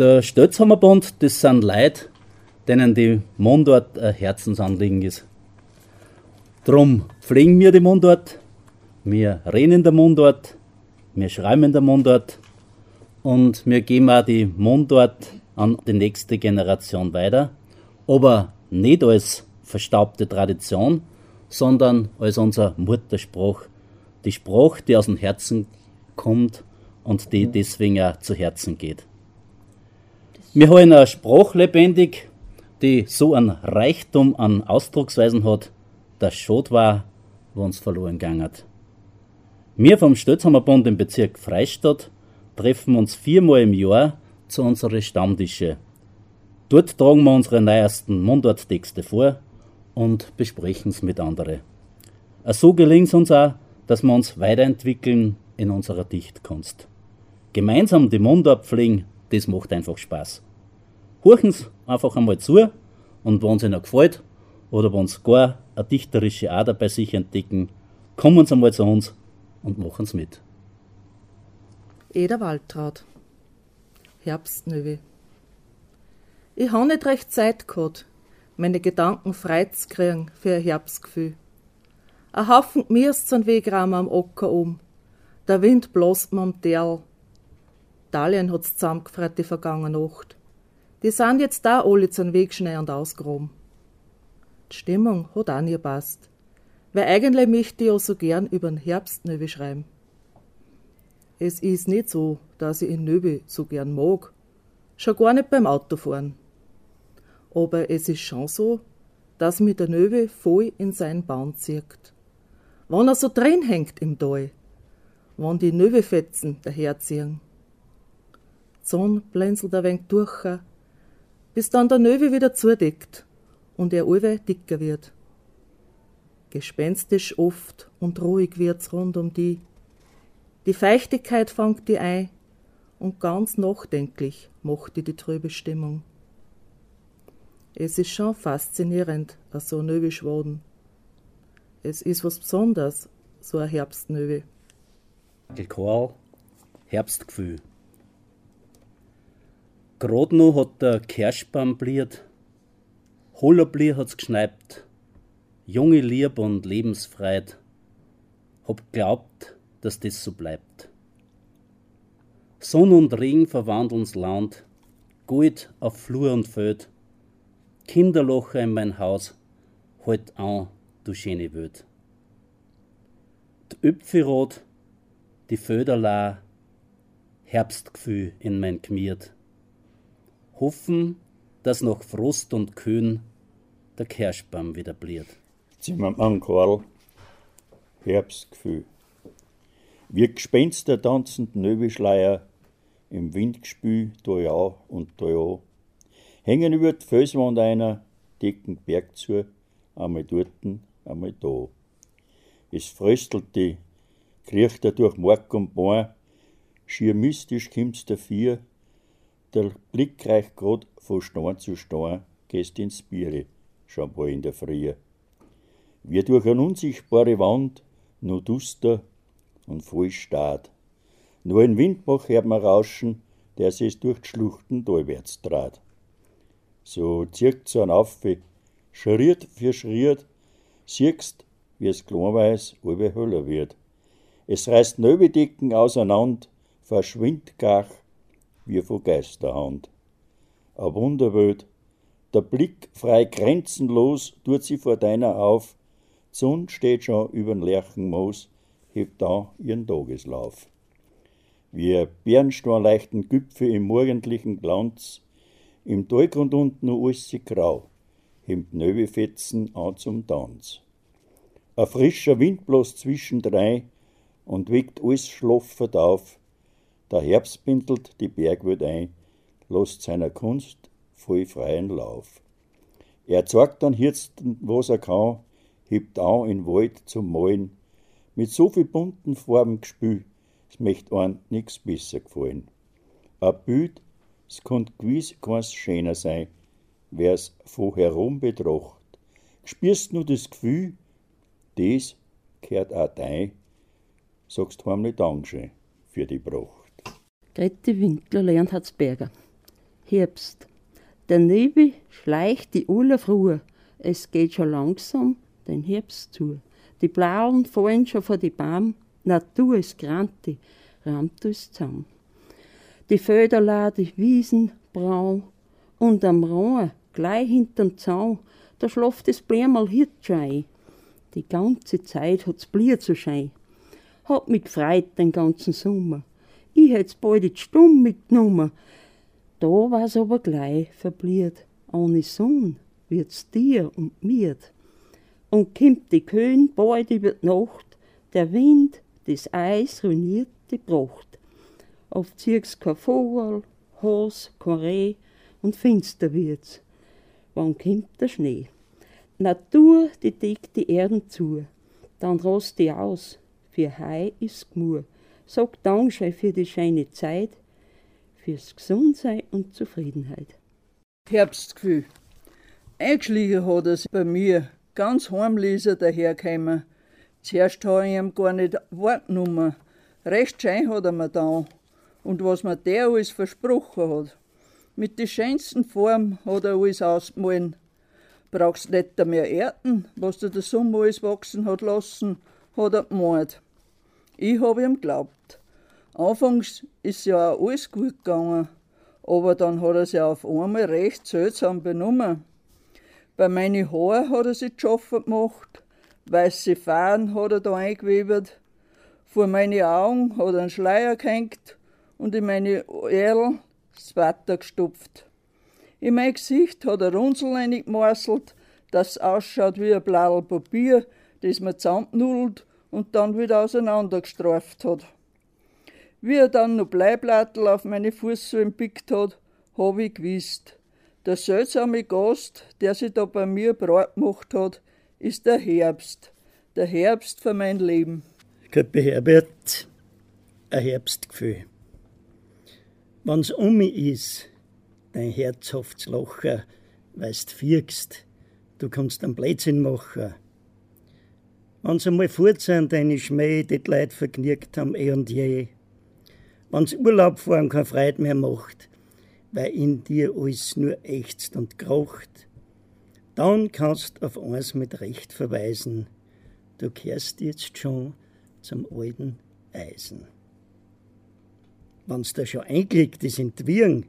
Der Stötzhammerbund, das sind Leute, denen die Mundart ein Herzensanliegen ist. Drum pflegen wir die Mundart, wir reden in der Mundart, wir schreiben in der Mundart und wir geben auch die Mundart an die nächste Generation weiter, aber nicht als verstaubte Tradition, sondern als unser Mutterspruch. Die Sprache, die aus dem Herzen kommt und die deswegen auch zu Herzen geht. Wir haben eine Sprache lebendig, die so einen Reichtum an Ausdrucksweisen hat, dass schade war, wo uns verloren gegangen hat. Wir vom Stötzhammerbund im Bezirk Freistadt treffen uns viermal im Jahr zu unseren Stammtische. Dort tragen wir unsere neuesten Mundarttexte vor und besprechen es mit anderen. So gelingt es uns auch, dass wir uns weiterentwickeln in unserer Dichtkunst. Gemeinsam die Mundart pflegen, das macht einfach Spaß. Horchen Sie einfach einmal zu und wenn es Ihnen gefällt oder wenn Sie gar eine dichterische Ader bei sich entdecken, kommen Sie einmal zu uns und machen es mit. Eder Waltraud Herbstnöwe Ich habe nicht recht Zeit gehabt, meine Gedanken frei zu kriegen für ein Herbstgefühl. Ein Haufen Gmiers zum Wegrahmen am Ocker um. Der Wind bloßt mir am Derl. Italien hat's zusammengefreut die vergangene Nacht. Die sind jetzt da alle zum Wegschnei und ausgeräumt. Die Stimmung hat auch nie passt. Weil eigentlich möchte ich ja so gern übern Herbst Nöbe schreiben. Es ist nicht so, dass ich in Nöbe so gern mag. Schon gar nicht beim Autofahren. Aber es ist schon so, dass mir der Nöbe voll in seinen Baum zieht. Wenn er so drin hängt im Tal. Wenn die Nöbefetzen daherziehen. Sonne blinzelt ein wenig durch, bis dann der Nöwe wieder zudeckt und er allweil dicker wird. Gespenstisch oft und ruhig wird's rund um die. Die Feuchtigkeit fangt die ein und ganz nachdenklich macht die die trübe Stimmung. Es ist schon faszinierend, a so nöwisch worden. Es ist was Besonderes, so ein Herbstnöwe. Choral, Herbstgefühl. Grad noch hat der Kerschbaum bliert, Hollerblier hat's geschneibt, junge Lieb und Lebensfreit, hab glaubt, dass das so bleibt. Sonn und Regen verwandeln's Land, Gold auf Flur und Feld, Kinderlocher in mein Haus, halt an, du schöne Welt. D'Öpfirot, die Föderla, Herbstgefühl in mein Gmiert hoffen, dass nach Frost und Kühn der Kirschbaum wieder bliert. Zimmermann Karl, Herbstgefühl. Wie Gespenster tanzend Nöbeschleier im Windgespül da ja und da ja. Hängen über die Felswand einer, decken Berg zu, einmal dorten, einmal da. Es fröstelt die, kriecht er durch Mark und Born, schier mystisch kommt's dafür, der Blick reicht grad von Stein zu Stein, gehst ins Biere, schon bald in der Früh. Wie durch eine unsichtbare Wand, nur duster und voll Staat. Nur ein Windbach hört man rauschen, der sich durch die Schluchten talwärts trat. So zirkt so ein Affe, Schritt für Schritt, siehst, wie es klein weiß, alle höller wird. Es reißt Nöbedecken auseinander, verschwindt gach, wie von Geisterhand. A Wunderwelt, der Blick frei grenzenlos tut sie vor deiner auf, Sonn steht schon übern Lerchenmoos, hebt da ihren Tageslauf. Wie Bernstein leichten Gipfel im morgendlichen Glanz, im Talgrund unten nur alles grau, hemmt Nöbefetzen an zum Tanz. A frischer Wind bloß zwischendrei und weckt alles schloffert auf, der Herbst bindelt die Bergwelt ein, lässt seiner Kunst voll freien Lauf. Er zeigt dann jetzt, was er kann, hebt an in Wald zum Malen, mit so viel bunten Farben gespült, es möcht ein nix besser gefallen. A Bild, es konnt gewiss keins schöner sein, wer's von herum betracht. Spürst nur das Gefühl, das gehört auch dein, sagst heimlich Dankeschön für die Pracht. Grete Winkler, Leonhardsberger. Herbst. Der Nebel schleicht die alle Früh. Es geht schon langsam den Herbst zu. Die Blauen fallen schon vor die Baum. Natur ist granti, rammt uns zusammen. Die Föder die Wiesen braun und am Rhein, gleich hinterm Zaun, da schlaft das Blärmal Hirtschein. Die ganze Zeit hat's Blier zu schein. Hat mich gefreut den ganzen Sommer. Ich hätt's bald die Stumm mitgenommen. Da war's aber gleich verbliert. Ohne Sonn wird's dir und mir. Und kimmt die Köhn bald über die Nacht, der Wind, das Eis ruiniert die Pracht. Auf zirks kein Vogel, Has, kein Reh und finster wird's. Wann kommt der Schnee? Natur, die deckt die Erden zu, dann rost die aus, für Hei ist Gmur. Sag Dankeschön für die schöne Zeit, fürs Gesundsein und Zufriedenheit. Herbstgefühl. Eingeschlichen hat es bei mir, ganz heimlich dahergekommen. Zuerst habe ich ihm gar nicht wahrgenommen. Recht schön hat er mir da. Und was mir der alles versprochen hat. Mit den schönsten Formen hat er alles ausgemahlen. Brauchst nicht mehr Erden, was dir der Sommer alles wachsen hat lassen, hat er gemalt. Ich habe ihm geglaubt. Anfangs ist ja auch alles gut gegangen, aber dann hat er sich auf einmal recht seltsam benommen. Bei meinen Haaren hat er sich geschaffen gemacht, weiße Fahnen hat er da eingewebt, vor meine Augen hat er einen Schleier gehängt und in meine Erl das Watter gestopft. In mein Gesicht hat er Runzel reingemarselt, das ausschaut wie ein blaues Papier, das man zusammennudelt und dann wieder auseinandergestreift hat. Wie er dann noch Bleiblattel auf meine Fußsohlen pickt hat, hab ich gewusst. Der seltsame Gast, der sich da bei mir breit gemacht hat, ist der Herbst. Der Herbst für mein Leben. Köppe Herbert, ein Herbstgefühl. Wenn's um mich is, dein herzhaftes Lachen, weil's fiegst, du kannst einen Blödsinn machen. Wenn's einmal fort sind, deine Schmäh, die die Leute vergnügt haben, eh und je. Wenn's Urlaub fahren keine Freude mehr macht, weil in dir alles nur ächzt und krocht, dann kannst auf eins mit Recht verweisen, du kehrst jetzt schon zum alten Eisen. Wenn's da schon eingelegt ist in Wirren,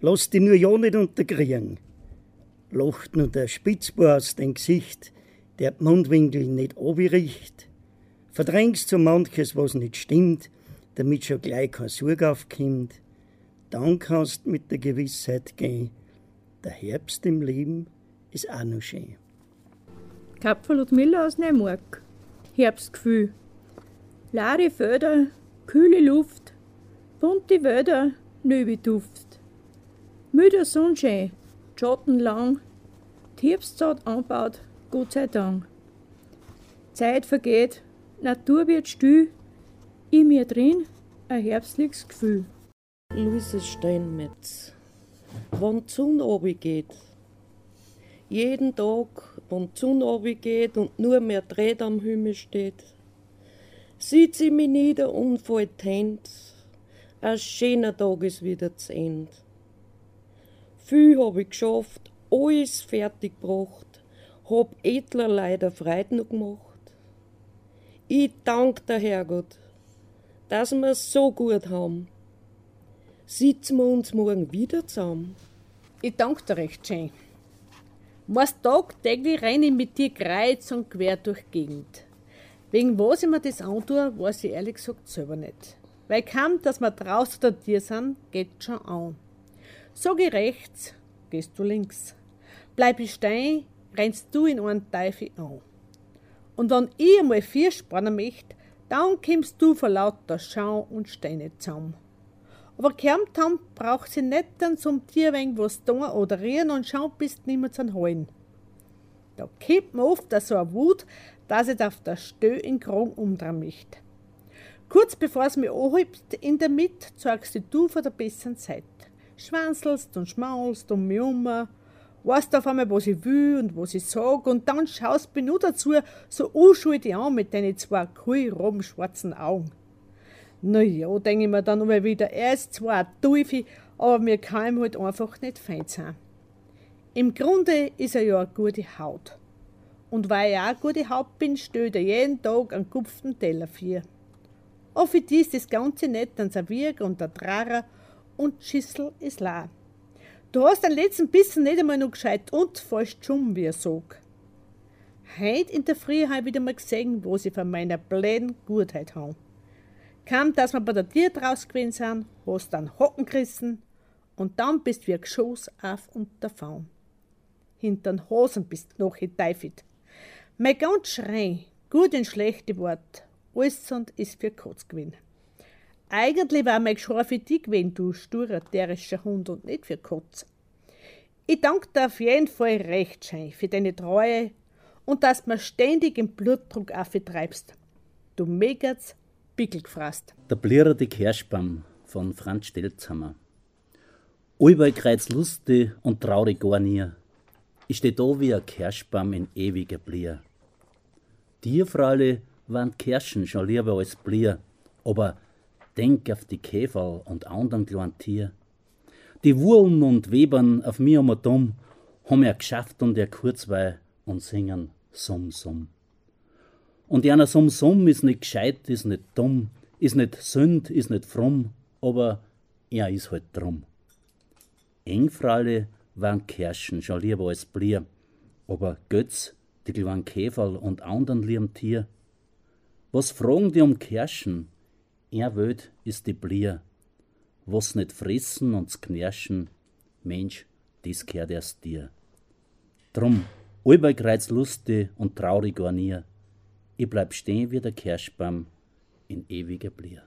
lass dich nur ja nicht unterkriegen. Lacht nur der Spitzbar aus dein Gesicht, der Mundwinkel nicht obricht. Verdrängst so manches, was nicht stimmt, damit schon gleich kein Sorg aufkommt. Dann kannst mit der Gewissheit gehen, der Herbst im Leben ist auch noch schön. Kapfer Ludmilla aus Neumark. Herbstgefühl. Lade Föder, kühle Luft, bunte Wälder, Nöbeduft. Müder Sonnenschein, Schatten lang, die Herbstzeit anbaut, Gott sei Dank. Zeit vergeht, Natur wird still, in mir drin ein herbstliches Gefühl. Luise Steinmetz. Wenn die Sonne geht, jeden Tag, wenn die Sonne geht und nur mehr Dreht am Himmel steht, sieht sie mich nieder und fällt Hände, ein schöner Tag ist wieder zu Ende. Viel hab ich geschafft, alles fertig gebracht, hab edler leider Freude noch gemacht. Ich dank der Herrgott, dass wir so gut haben. Sitzen wir uns morgen wieder zusammen? Ich danke dir recht schön. Meist tagtäglich renne ich mit dir kreuz und quer durch die Gegend. Wegen was ich mir das antue, weiß ich ehrlich gesagt selber nicht. Weil kaum, dass wir draußen oder dir sind, geht schon an. Sag ich rechts, gehst du links. Bleib ich stehen, rennst du in einen Teufel an. Und wenn ich einmal vier spannen möchte, dann kommst du vor lauter Schau und Steine zusammen. Aber gehärmt haben braucht sie nicht dann zum Tier wenig was tun oder rieren und schauen, bis nimmer zu holen. Da kippt mir oft so eine Wut, dass ich auf der Stö in Krong umdrehen möchte. Kurz bevor es mir anhebt, in der Mitte zeigst du von der besseren Seite. Schwanzelst und schmaulst um mich um, weißt auf einmal, was ich will und was ich sag, und dann schaust du nur dazu so unschuldig an mit deinen zwei schwarzen Augen. Na ja, denke ich mir dann immer wieder, er ist zwar ein Teufel, aber mir kann ihm halt einfach nicht fein sein. Im Grunde ist er ja eine gute Haut. Und weil ich auch eine gute Haut bin, stößt er jeden Tag einen kupften Teller für. Die ist das Ganze nicht, dann serviert und der Trarer und Schüssel ist leer. Du hast den letzten Bissen nicht einmal noch gescheit und fast schon, wie er sagt. Heut in der Früh habe ich wieder mal gesehen, wo sie von meiner bläden Gutheit haben. Kam, dass wir bei der Tier draus gewesen sind, hast dann Hocken gerissen und dann bist wie ein Geschoss auf und davon. Hintern Hosen bist noch geteifelt. Mein ganz Schrei, gut und schlechte Wort, alles und ist für Kotz gewesen. Eigentlich war mein Geschrei für dich gewesen, du sturer, derischer Hund und nicht für Kotz. Ich danke dir auf jeden Fall recht schön für deine Treue und dass du mir ständig im Blutdruck aufgetreibst. Du Megerts Pickel gefrasst. Der blirrende Kirschbaum von Franz Stelzhammer. Allbei kreuz lustig und traurig gar nie. Ich steh da wie ein Kirschbaum in ewiger Blier. Dir, Fraule, waren Kirschen schon lieber als Blier, aber denk auf die Käfer und anderen kleinen Tier. Die Wurlen und Webern auf mir um dumm, haben ja geschafft und er kurzweil und singen Summ, Summ. Und einer Summ, Summ ist nicht gescheit, ist nicht dumm, ist nicht sünd, ist nicht fromm, aber er ist halt drum. Engfraule waren Kerschen schon lieber als Blier, aber Götz, die kleinen Käferl und anderen lieben Tier. Was fragen die um Kerschen? Er wöd ist die Blier. Was nicht fressen und knirschen, Mensch, dies kehrt erst dir. Drum, allbei kreuz lustig und traurig gar nie. Ich bleib stehen wie der Kirschbaum in ewiger Blier.